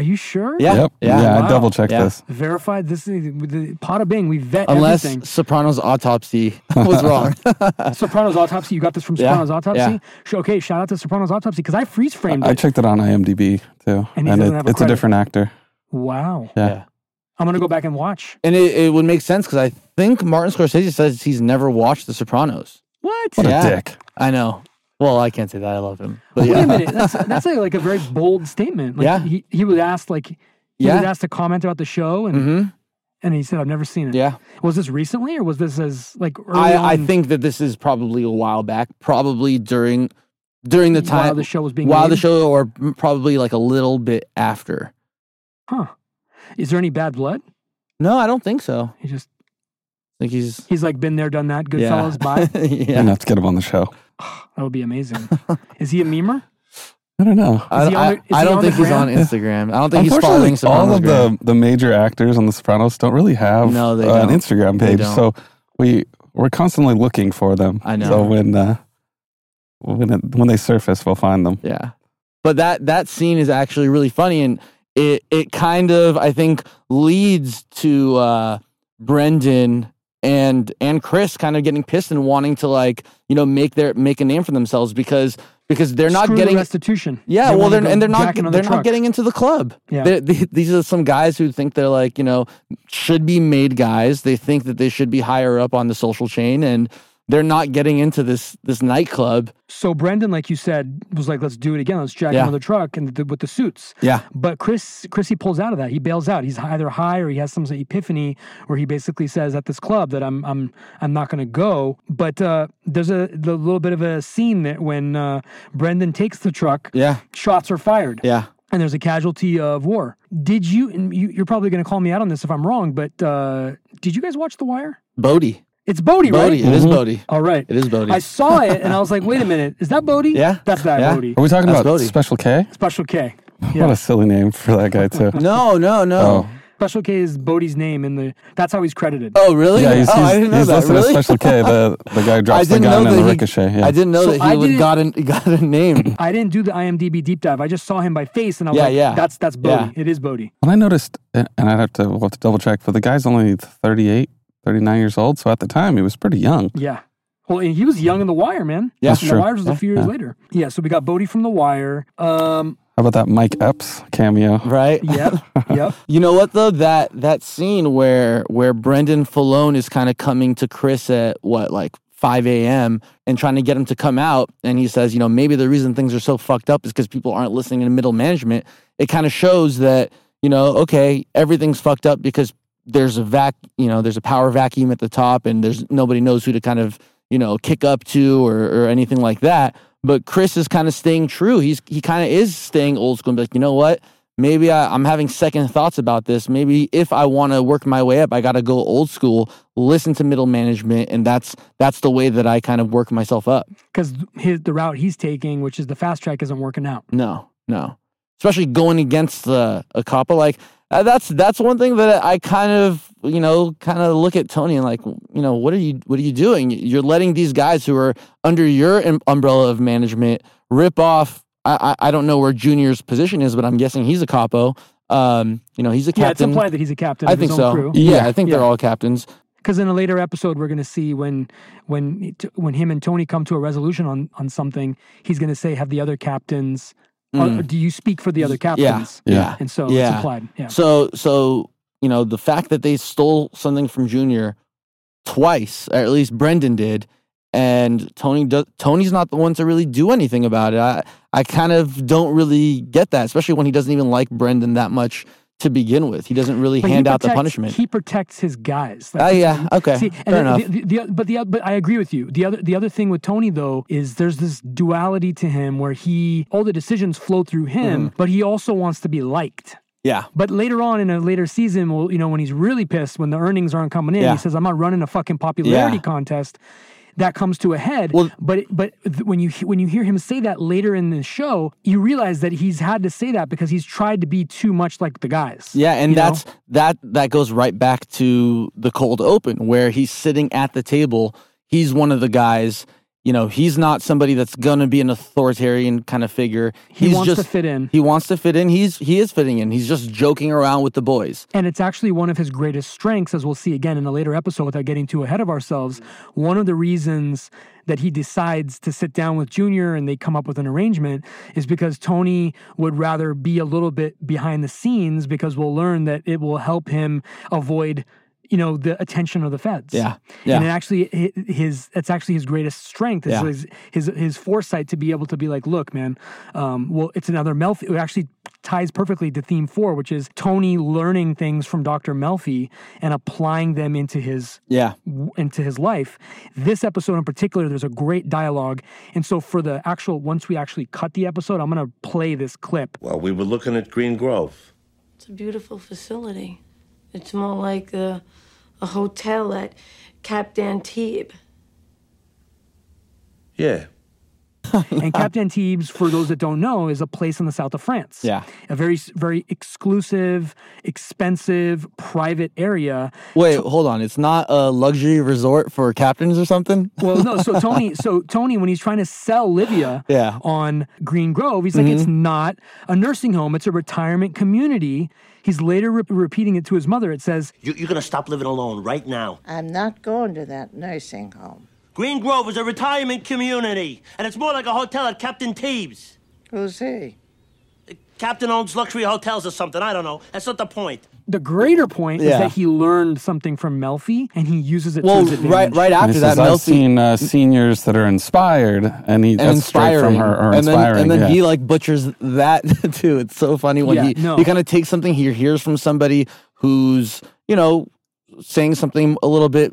Are you sure? Yeah. yep. Yeah. Yeah, Wow. I double checked Yeah. this. Verified. This is with the Podabing. We vet Unless everything. Sopranos autopsy was wrong. Sopranos Autopsy. You got this from Yeah, Sopranos Autopsy. yeah. Sh- Okay, shout out to Sopranos Autopsy because I freeze framed I it. checked it on IMDb too, And and, he doesn't it, have a it's a different actor. wow. Yeah. Yeah. I'm gonna go back and watch. and it, it would make sense because I think Martin Scorsese says he's never watched The Sopranos. What? What Yeah. a dick. I know. Well, I can't say that. I love him. But Wait yeah. a minute. That's that's like, like a very bold statement. Like Yeah. He, he was asked like he Yeah. was asked to comment about the show and hmm and he said I've never seen it. Yeah. Was this recently or was this as like early I, I think that this is probably a while back, probably during during the time while the show was being while the show, or probably like a little bit after. Huh. Is there any bad blood? No, I don't think so. He just I think he's he's like been there, done that. Good yeah. fellas, bye. yeah. Enough to get him on the show. That would be amazing. Is he a memer? I don't know. I, he on I, I don't think he's on? Instagram. I don't think he's Unfortunately, following all of gram. the, the major actors on The Sopranos don't really have No, they uh, an don't. Instagram They page, don't. so we we're constantly looking for them. I know. So when uh, when it, when they surface, we'll find them. Yeah. But that that scene is actually really funny and it it kind of I think leads to uh Brendan and and Chris kind of getting pissed and wanting to like, you know, make their make a name for themselves because because they're not Screw getting restitution. yeah, They well, they're and they're not they're the not getting into the club. Yeah. They- these are some guys who think they're like you know should be made guys. They think that they should be higher up on the social chain, and they're not getting into this this nightclub. So Brendan, like you said, was like, "Let's do it again. Let's jack Yeah. the truck and the, with the suits." Yeah, But Chris, Chrissy pulls out of that. He bails out. He's either high or he has some sort of epiphany where he basically says at this club that I'm I'm I'm not going to go. But uh, there's a, the little bit of a scene that when uh, Brendan takes the truck, yeah, shots are fired, yeah. and there's a casualty of war. Did you? And you you're probably going to call me out on this if I'm wrong, but uh, did you guys watch The Wire? Bodie, It's Bodie, right? Bodie, it is mm-hmm. Bodie. All right. It is Bodie. I saw it and I was like, wait a minute, is that Bodie? Yeah. That's that Yeah. Bodie. Are we talking That's about Bodie. Special K? Special K. What Yeah. a silly name for that guy too. No, no, no. Oh. Special K is Bodie's name in the that's how he's credited. Oh, really? Yeah, he's, oh, he's, I didn't know he's that. listed Really? as Special K, the, the guy who I drops the didn't know gun that and the he, ricochet. Yeah. I didn't know So that he would didn't- got a got a name. I didn't do the IMDb deep dive. I just saw him by face and I was Yeah, like, yeah. that's that's Bodie. Yeah. It is Bodie. And I noticed, and I'd have to, we'll have to double check, but the guy's only 38, 39 years old. So at the time, he was pretty young. Yeah. Well, and he was young in The Wire, man. Yeah. That's And The. Wire was a few years yeah. later. Yeah, so we got Bodie from The Wire. Um, How about that Mike Epps cameo? Right? yep, yep. You know what though? That that scene where where Brendan Filone is kind of coming to Chris at what like 5 a.m. and trying to get him to come out, and he says, you know, maybe the reason things are so fucked up is because people aren't listening in middle management. It kind of shows that you know, okay, everything's fucked up because there's a vac, you know, there's a power vacuum at the top, and there's nobody knows who to kind of you know kick up to or or anything like that. But Chris is kind of staying true. He's he kind of is staying old school and be like, you know what? maybe I, I'm having second thoughts about this. Maybe if I want to work my way up, I got to go old school, listen to middle management, and that's that's the way that I kind of work myself up. Because his the route he's taking, which is the fast track, isn't working out. No, no, especially going against the a couple like uh, that's that's one thing that I kind of you know kind of look at Tony and like you know what are you what are you doing? You're letting these guys who are under your um- umbrella of management rip off. I, I I don't know where Junior's position is, but I'm guessing he's a capo. Um, you know, he's a captain. Yeah, it's implied that he's a captain. I think so. Crew. Yeah, I think they're all captains. Because in a later episode, we're going to see when when when him and Tony come to a resolution on on something, he's going to say, "Have the other captains? Or Mm. do you speak for the other captains?" yeah, And so it's yeah. implied. Yeah. So, so you know, the fact that they stole something from Junior twice, or at least Brendan did, and Tony does, Tony's not the one to really do anything about it. I I kind of don't really get that, especially when he doesn't even like Brendan that much to begin with. He doesn't really But hand out the punishment. He protects his guys. Ah, yeah, okay, See, fair the- enough. The, the, but the but I agree with you. The other the other thing with Tony though is there's this duality to him where he all the decisions flow through him, Mm-hmm. but he also wants to be liked. yeah. But later on in a later season, well, you know, when he's really pissed, when the earnings aren't coming in, Yeah. he says, "I'm not running a fucking popularity Yeah. contest." That comes to a head. Well- but but th- when you when you hear him say that later in the show, you realize that he's had to say that because he's tried to be too much like the guys. Yeah, and you know? that's that that goes right back to the cold open where he's sitting at the table. He's one of the guys, you know, he's not somebody that's gonna be an authoritarian kind of figure. He he's wants to just fit in. He wants to fit in. He's he is fitting in. He's just joking around with the boys. And it's actually one of his greatest strengths, as we'll see again in a later episode without getting too ahead of ourselves. One of the reasons that he decides to sit down with Junior and they come up with an arrangement is because Tony would rather be a little bit behind the scenes because we'll learn that it will help him avoid. You know the attention of the feds. Yeah, yeah. And it actually, his that's actually his greatest strength is Yeah. his, his his foresight to be able to be like, look, man, um, well, it's another Melfi. It actually ties perfectly to theme four, which is Tony learning things from Dr. Melfi and applying them into his Yeah. w- into his life. This episode in particular, there's a great dialogue, and so for the actual once we actually cut the episode, I'm gonna play this clip. Well, we were looking at Green Grove. It's a beautiful facility. It's more like a, a hotel at Cap d'Antibes. Yeah. and Cap d'Antibes, for those that don't know, is a place in the south of France. Yeah. a very very exclusive, expensive, private area. Wait, hold on. It's not a luxury resort for captains or something? Well, no. So Tony, so Tony, when he's trying to sell Livia Yeah. on Green Grove, he's like, it's mm-hmm. not a nursing home; it's a retirement community. He's later re- repeating it to his mother. It says, You, you're gonna stop living alone right now. I'm not going to that nursing home. Green Grove is a retirement community, and it's more like a hotel at Captain Teebs. Who's he? Captain owns luxury hotels or something. I don't know. That's not the point. The greater point is Yeah. that he learned something from Melfi and he uses it Well, to his advantage. right right And after he that, says, I've Melfi seen uh, seniors that are inspired, and he and that's straight inspiring, from her, or and then inspiring. and then yeah. he like butchers that too. It's so funny when Yeah, he no. he kind of takes something he hears from somebody who's you know saying something a little bit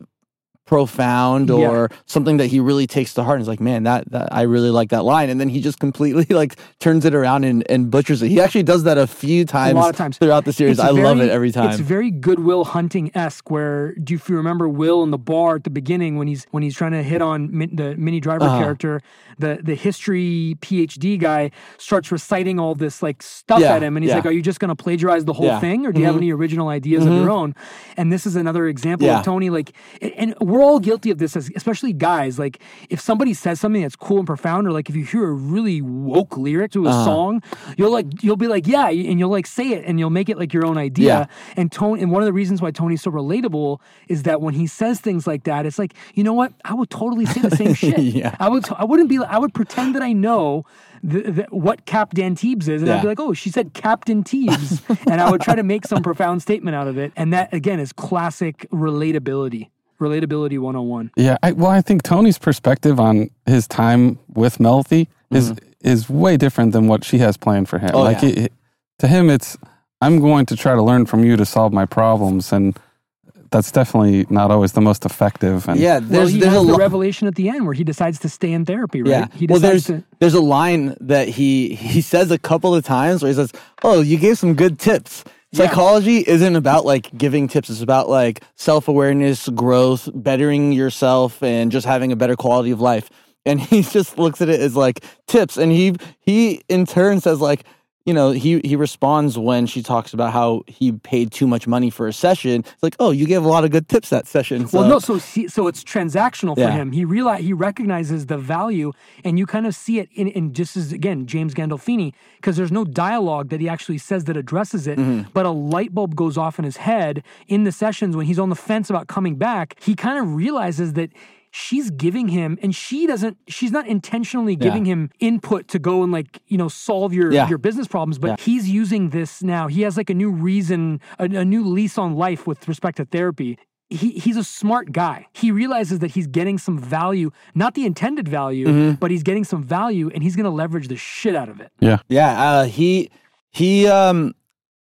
profound Yeah. or something that he really takes to heart and is like man that, that i really like that line and then he just completely like turns it around and, and butchers it he actually does that a few times, a lot of times throughout the series It's i love it every time It's very Good Will Hunting esque. Where do you, if you remember Will in the bar at the beginning when he's when he's trying to hit on min, the Minnie Driver Uh-huh. character, the the history PhD guy starts reciting all this like stuff Yeah, at him, and he's yeah. like, "Are you just going to plagiarize the whole Yeah. thing, or do you have Mhm. any original ideas of your own?" And this is another example Yeah. of Tony. Like, and we're all guilty of this, as, especially guys. Like, if somebody says something that's cool and profound, or like if you hear a really woke lyric to a Uh-huh. song, you'll like you'll be like, "Yeah," and you'll like say it, and you'll make it like your own idea. Yeah. And Tony, and one of the reasons why Tony's so relatable is that when he says things like that, it's like, you know what? I would totally say the same shit. Yeah. I would. I wouldn't be. I would pretend that I know the, the, what Cap Teebs is, and I'd be like, oh, she said Captain Teebs, and I would try to make some profound statement out of it. And that again is classic relatability. Relatability 101. Yeah, I, well, I think Tony's perspective on his time with Melfi is is way different than what she has planned for him. Mm-hmm. Oh, like yeah. it- to him, it's I'm going to try to learn from you to solve my problems, and that's definitely not always the most effective. And yeah Well, there's he there's has a the lot revelation at the end where he decides to stay in therapy, right? Yeah. He well, there's decides to. there's a line that he he says a couple of times where he says, "Oh, you gave some good tips." Yeah. Psychology isn't about like giving tips. It's about like self awareness, growth, bettering yourself, and just having a better quality of life. And he just looks at it as like tips, and he he in turn says like. You know, he he responds when she talks about how he paid too much money for a session. It's like, oh, you gave a lot of good tips that session. So, Well, no, so so it's transactional for Yeah. him. He realize he recognizes the value, and you kind of see it in, in just as again James Gandolfini because there's no dialogue that he actually says that addresses it, Mm-hmm. but a light bulb goes off in his head in the sessions when he's on the fence about coming back. He kind of realizes that. She's giving him, and she doesn't. She's not intentionally giving him input to go and like you know solve your Yeah. your business problems. But Yeah. he's using this now. He has like a new reason, a, a new lease on life with respect to therapy he he's a smart guy. He realizes that he's getting some value, not the intended value, Mhm. but he's getting some value, and he's going to leverage the shit out of it. Yeah. Yeah, uh, he he um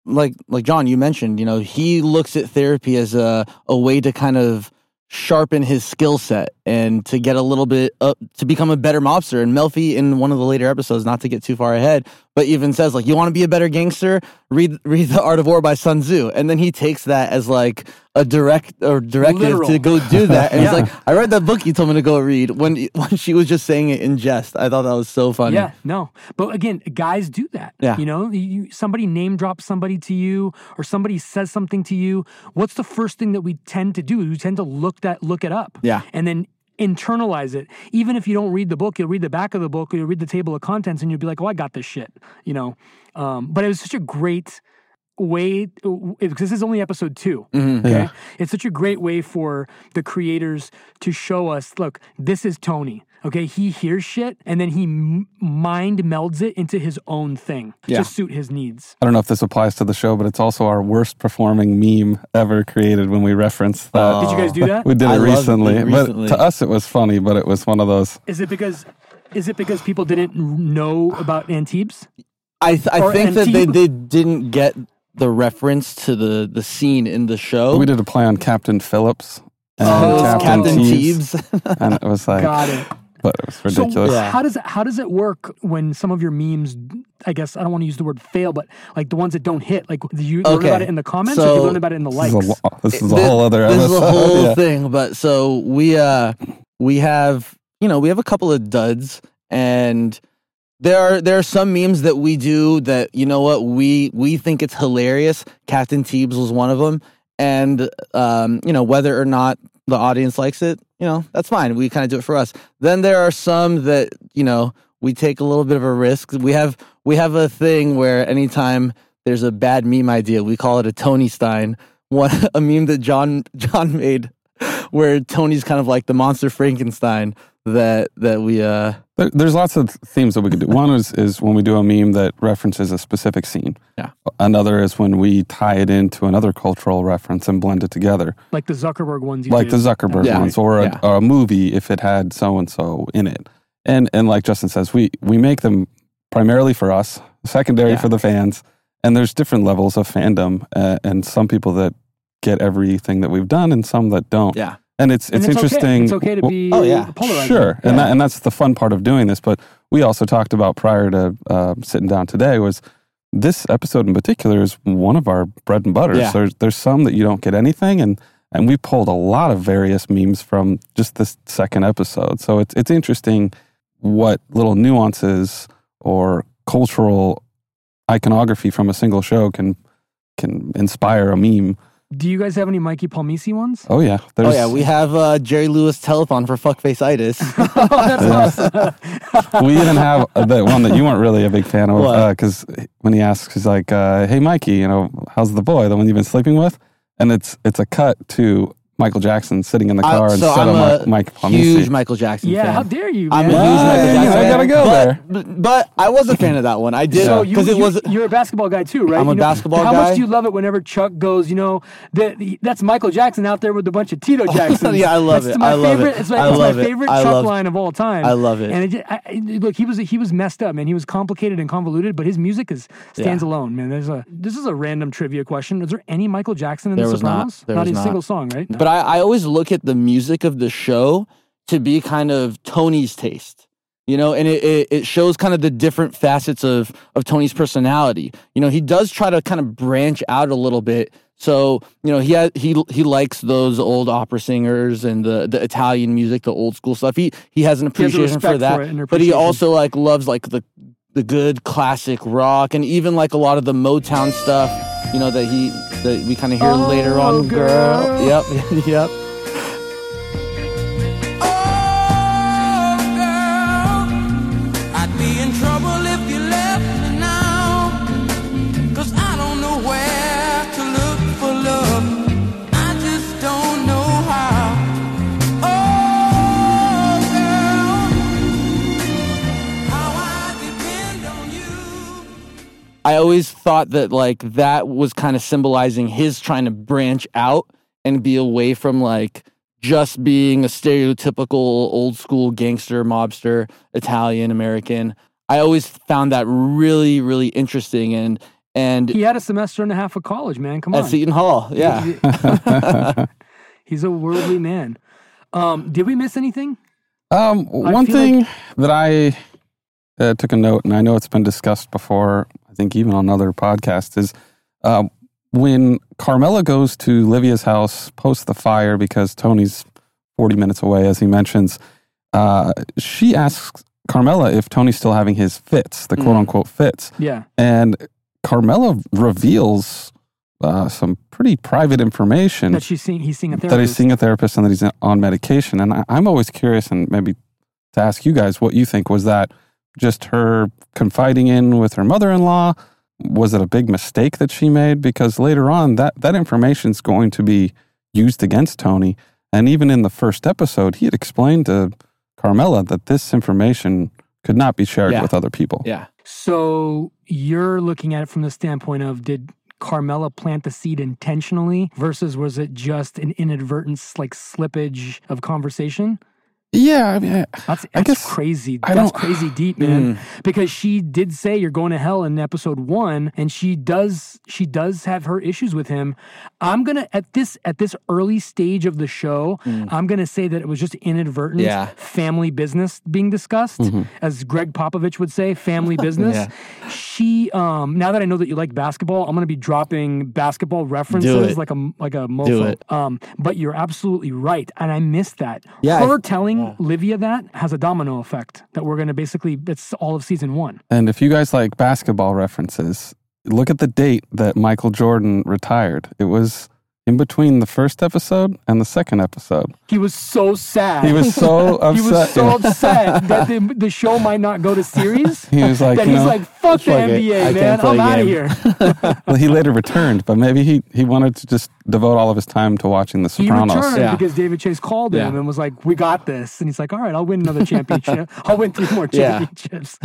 like like John you mentioned, you know, he looks at therapy as a a way to kind of sharpen his skill set and to get a little bit up to become a better mobster. And Melfi in one of the later episodes, not to get too far ahead, but even says like, "You want to be a better gangster? Read read The Art of War by Sun Tzu." And then he takes that as like a direct or directive Literal. to go do that. And Yeah. he's like, "I read that book you told me to go read." When when she was just saying it in jest, I thought that was so funny. Yeah, no. But again, guys do that. Yeah. You know, you, somebody name drops somebody to you or somebody says something to you. What's the first thing that we tend to do? We tend to look that look it up. Yeah. And then internalize it. Even if you don't read the book, you'll read the back of the book or you'll read the table of contents and you'll be like, oh, I got this shit. You know? Um, but it was such a great way because this is only episode 2 Mhm. okay Yeah. it's such a great way for the creators to show us look this is tony okay he hears shit and then he m- mind melds it into his own thing Yeah. to suit his needs I don't know if this applies to the show, but it's also our worst performing meme ever created when we reference that. Did you guys do that? We did I it loved it recently, recently. but to us it was funny. But it was one of those. is it because is it because people didn't know about antibes I th- I Or think that they, they didn't get the reference to the the scene in the show. We did a play on Captain Phillips and Oh, Captain, Captain Teebs, Teebs. and it was like, got it but it was ridiculous. So Yeah. how does it, how does it work when some of your memes? I guess I don't want to use the word fail, but like the ones that don't hit, like do you learn about it in the comments or do So- you learn about it in the This likes? is a, this is a Thi- whole other This episode. is a whole yeah. thing. But so we uh we have you know we have a couple of duds and there are there are some memes that we do that you know what we we think it's hilarious. Captain Teebs was one of them, and um you know whether or not the audience likes it, you know that's fine. We kind of do it for us. Then there are some that you know we take a little bit of a risk. We have we have a thing where anytime there's a bad meme idea, we call it a Tony Stein. One a meme that John John made where Tony's kind of like the monster Frankenstein that that we uh There, there's lots of themes that we could do. One is is when we do a meme that references a specific scene. Yeah. Another is when we tie it into another cultural reference and blend it together, like the Zuckerberg ones, you like did. the Zuckerberg Yeah. ones, or a, Yeah. or a movie if it had so and so in it. And and like Justin says, we we make them primarily for us, secondary Yeah. for the fans. And there's different levels of fandom, uh, and some people that get everything that we've done, and some that don't. yeah And it's And it's, okay. interesting. It's okay to well, be Oh, yeah. polarizing. Sure, and that, and that's the fun part of doing this. But we also talked about prior to uh, sitting down today was this episode in particular is one of our bread and butters. Yeah. There's there's some that you don't get anything, and and we pulled a lot of various memes from just this second episode. So it's it's interesting what little nuances or cultural iconography from a single show can can inspire a meme. Do you guys have any Mikey Palmice ones? Oh yeah, oh yeah we have uh Jerry Lewis telethon for fuckface itis oh, that's awesome. we even have the one that you weren't really a big fan of What? because when he asks, he's like, uh, "Hey, Mikey, you know, how's the boy, the one you've been sleeping with?" And it's it's a cut to Michael Jackson sitting in the I- car so instead I'm of a Mi- Mike Palmice. huge Michael Jackson yeah, fan. how dare you? I'm a man. huge Michael Jackson know, I gotta go but, there. But, but I was a fan of that one. I did So uh, you, it you, was. You're a basketball guy too, right? I'm a You know, basketball how guy. much do you love it whenever Chuck goes? You know, that that's Michael Jackson out there with a bunch of Tito Jacksons. Yeah, I love That's it. My I love favorite, it. It's my, I it's love my it. favorite I Chuck love- line of all time. I love it. And it just, I, I- look, he was he was messed up, man. He was complicated and convoluted, but his music is stands Yeah. alone, man. There's a this is a random trivia question. Is there any Michael Jackson in There The was not. Sopranos? Not a single song, right? But I, I always look at the music of the show to be kind of Tony's taste, you know, and it, it, it shows kind of the different facets of, of Tony's personality. You know, he does try to kind of branch out a little bit. So, you know, he he he likes those old opera singers and the, the Italian music, the old school stuff. He he has an He has appreciation for that. for but he also like loves like the the good classic rock and even like a lot of the Motown stuff, you know, that he that we kind of hear later Oh, on. girl. Yep, yep. I always thought that like that was kind of symbolizing his trying to branch out and be away from like just being a stereotypical old school gangster, mobster, Italian American. I always found that really, really interesting and and He had a semester and a half of college, man. Come on. at Seton Hall, yeah. He's a worldly man. Um, did we miss anything? Um, one thing like- that I uh, took a note, and I know it's been discussed before, I think even on other podcasts, is uh, when Carmela goes to Livia's house post the fire because Tony's 40 minutes away, as he mentions, uh, she asks Carmela if Tony's still having his fits, the Mm. quote unquote fits. Yeah. And Carmela reveals uh, some pretty private information That she's seeing. He's seeing a therapist. that he's seeing a therapist and that he's on medication. And I, I'm always curious, and maybe to ask you guys what you think was that just her confiding in with her mother-in-law? Was it a big mistake that she made? Because later on, that that information is going to be used against Tony. And even in the first episode, he had explained to Carmela that this information could not be shared Yeah. with other people. Yeah. So you're looking at it from the standpoint of did Carmela plant the seed intentionally versus was it just an inadvertent like slippage of conversation? Yeah, I mean, I, That's, that's guess crazy. That's crazy deep, man. Because she did say you're going to hell in episode one, and she does she does have her issues with him. I'm gonna at this at this early stage of the show, I'm gonna say that it was just inadvertent Yeah. family business being discussed, as Gregg Popovich would say, family business. Yeah. She um now that I know that you like basketball, I'm gonna be dropping basketball references like a like a mofo. Um, but you're absolutely right, and I missed that. Yeah, I- her telling Livia that has a domino effect that we're gonna basically it's all of season one. And if you guys like basketball references, look at the date that Michael Jordan retired. It was in between the first episode and the second episode. He was so sad. He was so upset. He was so upset that the, the show might not go to series. He was like, that you he's know, like, fuck the fuck it. NBA, I man. I'm out of here. well, he later returned, but maybe he, he wanted to just devote all of his time to watching The He returned Yeah. because David Chase called him Yeah. and was like, "We got this," and he's like, "All right, I'll win another championship. I'll win three more Yeah. championships."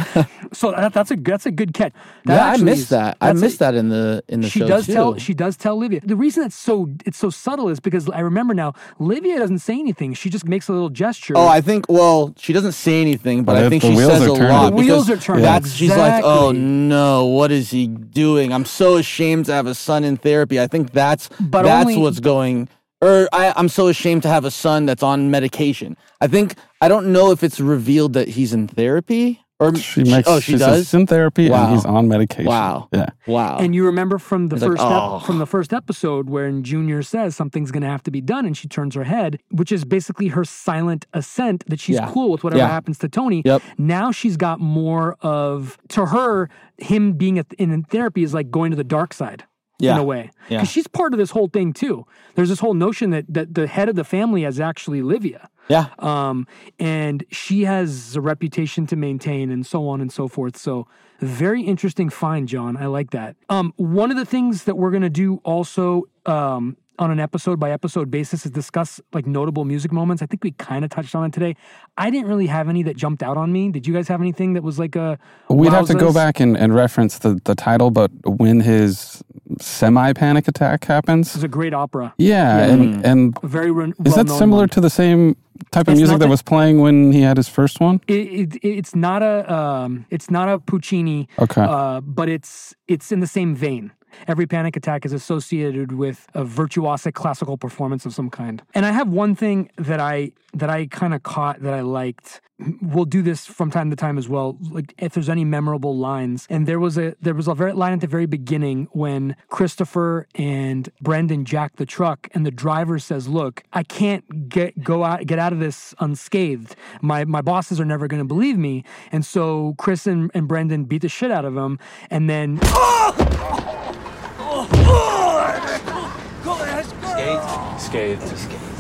so that, that's a that's a good catch. That yeah, I missed is- that. I that's a- missed that in the in the show. she show does too. tell she does tell Livia. The reason it's so it's so subtle is because I remember now Livia doesn't say anything. She just makes a little gesture. Oh, I think. Well, she doesn't say anything, but But I think she says a lot. The wheels because are turning. That's she's like, oh no, what is he doing? I'm so ashamed to have a son in therapy. I think that's But that's only- what's going. Or I, I'm so ashamed to have a son that's on medication. I think I don't know if it's revealed that he's in therapy or She makes, oh she says does. he's in therapy Wow. and he's on medication. Wow. Yeah. Wow. And you remember from the He's like, first ep- "Oh." from the first episode when Junior says something's going to have to be done, and she turns her head, which is basically her silent assent that she's Yeah. cool with whatever Yeah. happens to Tony. Yep. Now she's got more of to her him being at, in, in therapy is like going to the dark side. In a way, Yeah. because she's part of this whole thing too. There's this whole notion that that the head of the family is actually Livia, yeah. um, and she has a reputation to maintain, and so on and so forth. So, very interesting find, John. I like that. Um, one of the things that we're gonna do also um, on an episode by episode basis is discuss like notable music moments. I think we kind of touched on it today. I didn't really have any that jumped out on me. Did you guys have anything that was like a? We'd have to go back and, and reference the, the title, but when his semi panic attack happens. was a great opera. Yeah, and, and Very re- is that similar one. to the same type of It's music that was playing when he had his first one? it, it, it's not a um, it's not a Puccini, Okay. uh, but it's it's in the same vein. Every panic attack is associated with a virtuosic classical performance of some kind. And I have one thing that I that I kind of caught that I liked. We'll do this from time to time as well. Like if there's any memorable lines, and there was a there was a very line at the very beginning when Christopher and Brendan jack the truck, and the driver says, "Look, I can't get go out get out of this unscathed. My my bosses are never going to believe me." And so Chris and, and Brendan beat the shit out of him, and then Scathed.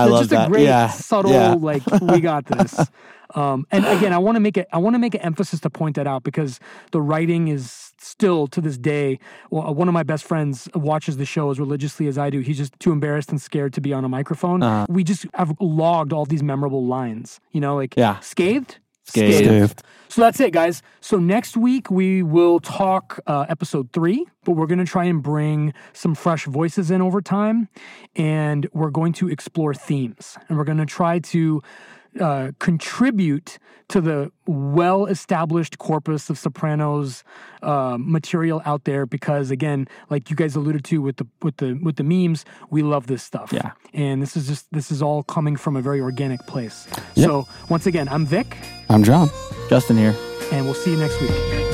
I It's love just that. a great yeah. subtle yeah. like we got this. Um, and again, I want to make it. I want to make an emphasis to point that out because the writing is still to this day. Well, one of my best friends watches the show as religiously as I do. He's just too embarrassed and scared to be on a microphone. Uh-huh. We just have logged all these memorable lines. You know, like Yeah. scathed, Scathed. Scathed. So that's it, guys. So next week we will talk uh, episode three, but we're going to try and bring some fresh voices in over time, and we're going to explore themes, and we're going to try to uh, contribute to the well-established corpus of Sopranos uh, material out there. Because again, like you guys alluded to with the with the with the memes, we love this stuff. Yeah. and this is just this is all coming from a very organic place. Yep. So once again, I'm Vik, I'm John. Justin here. and we'll see you next week.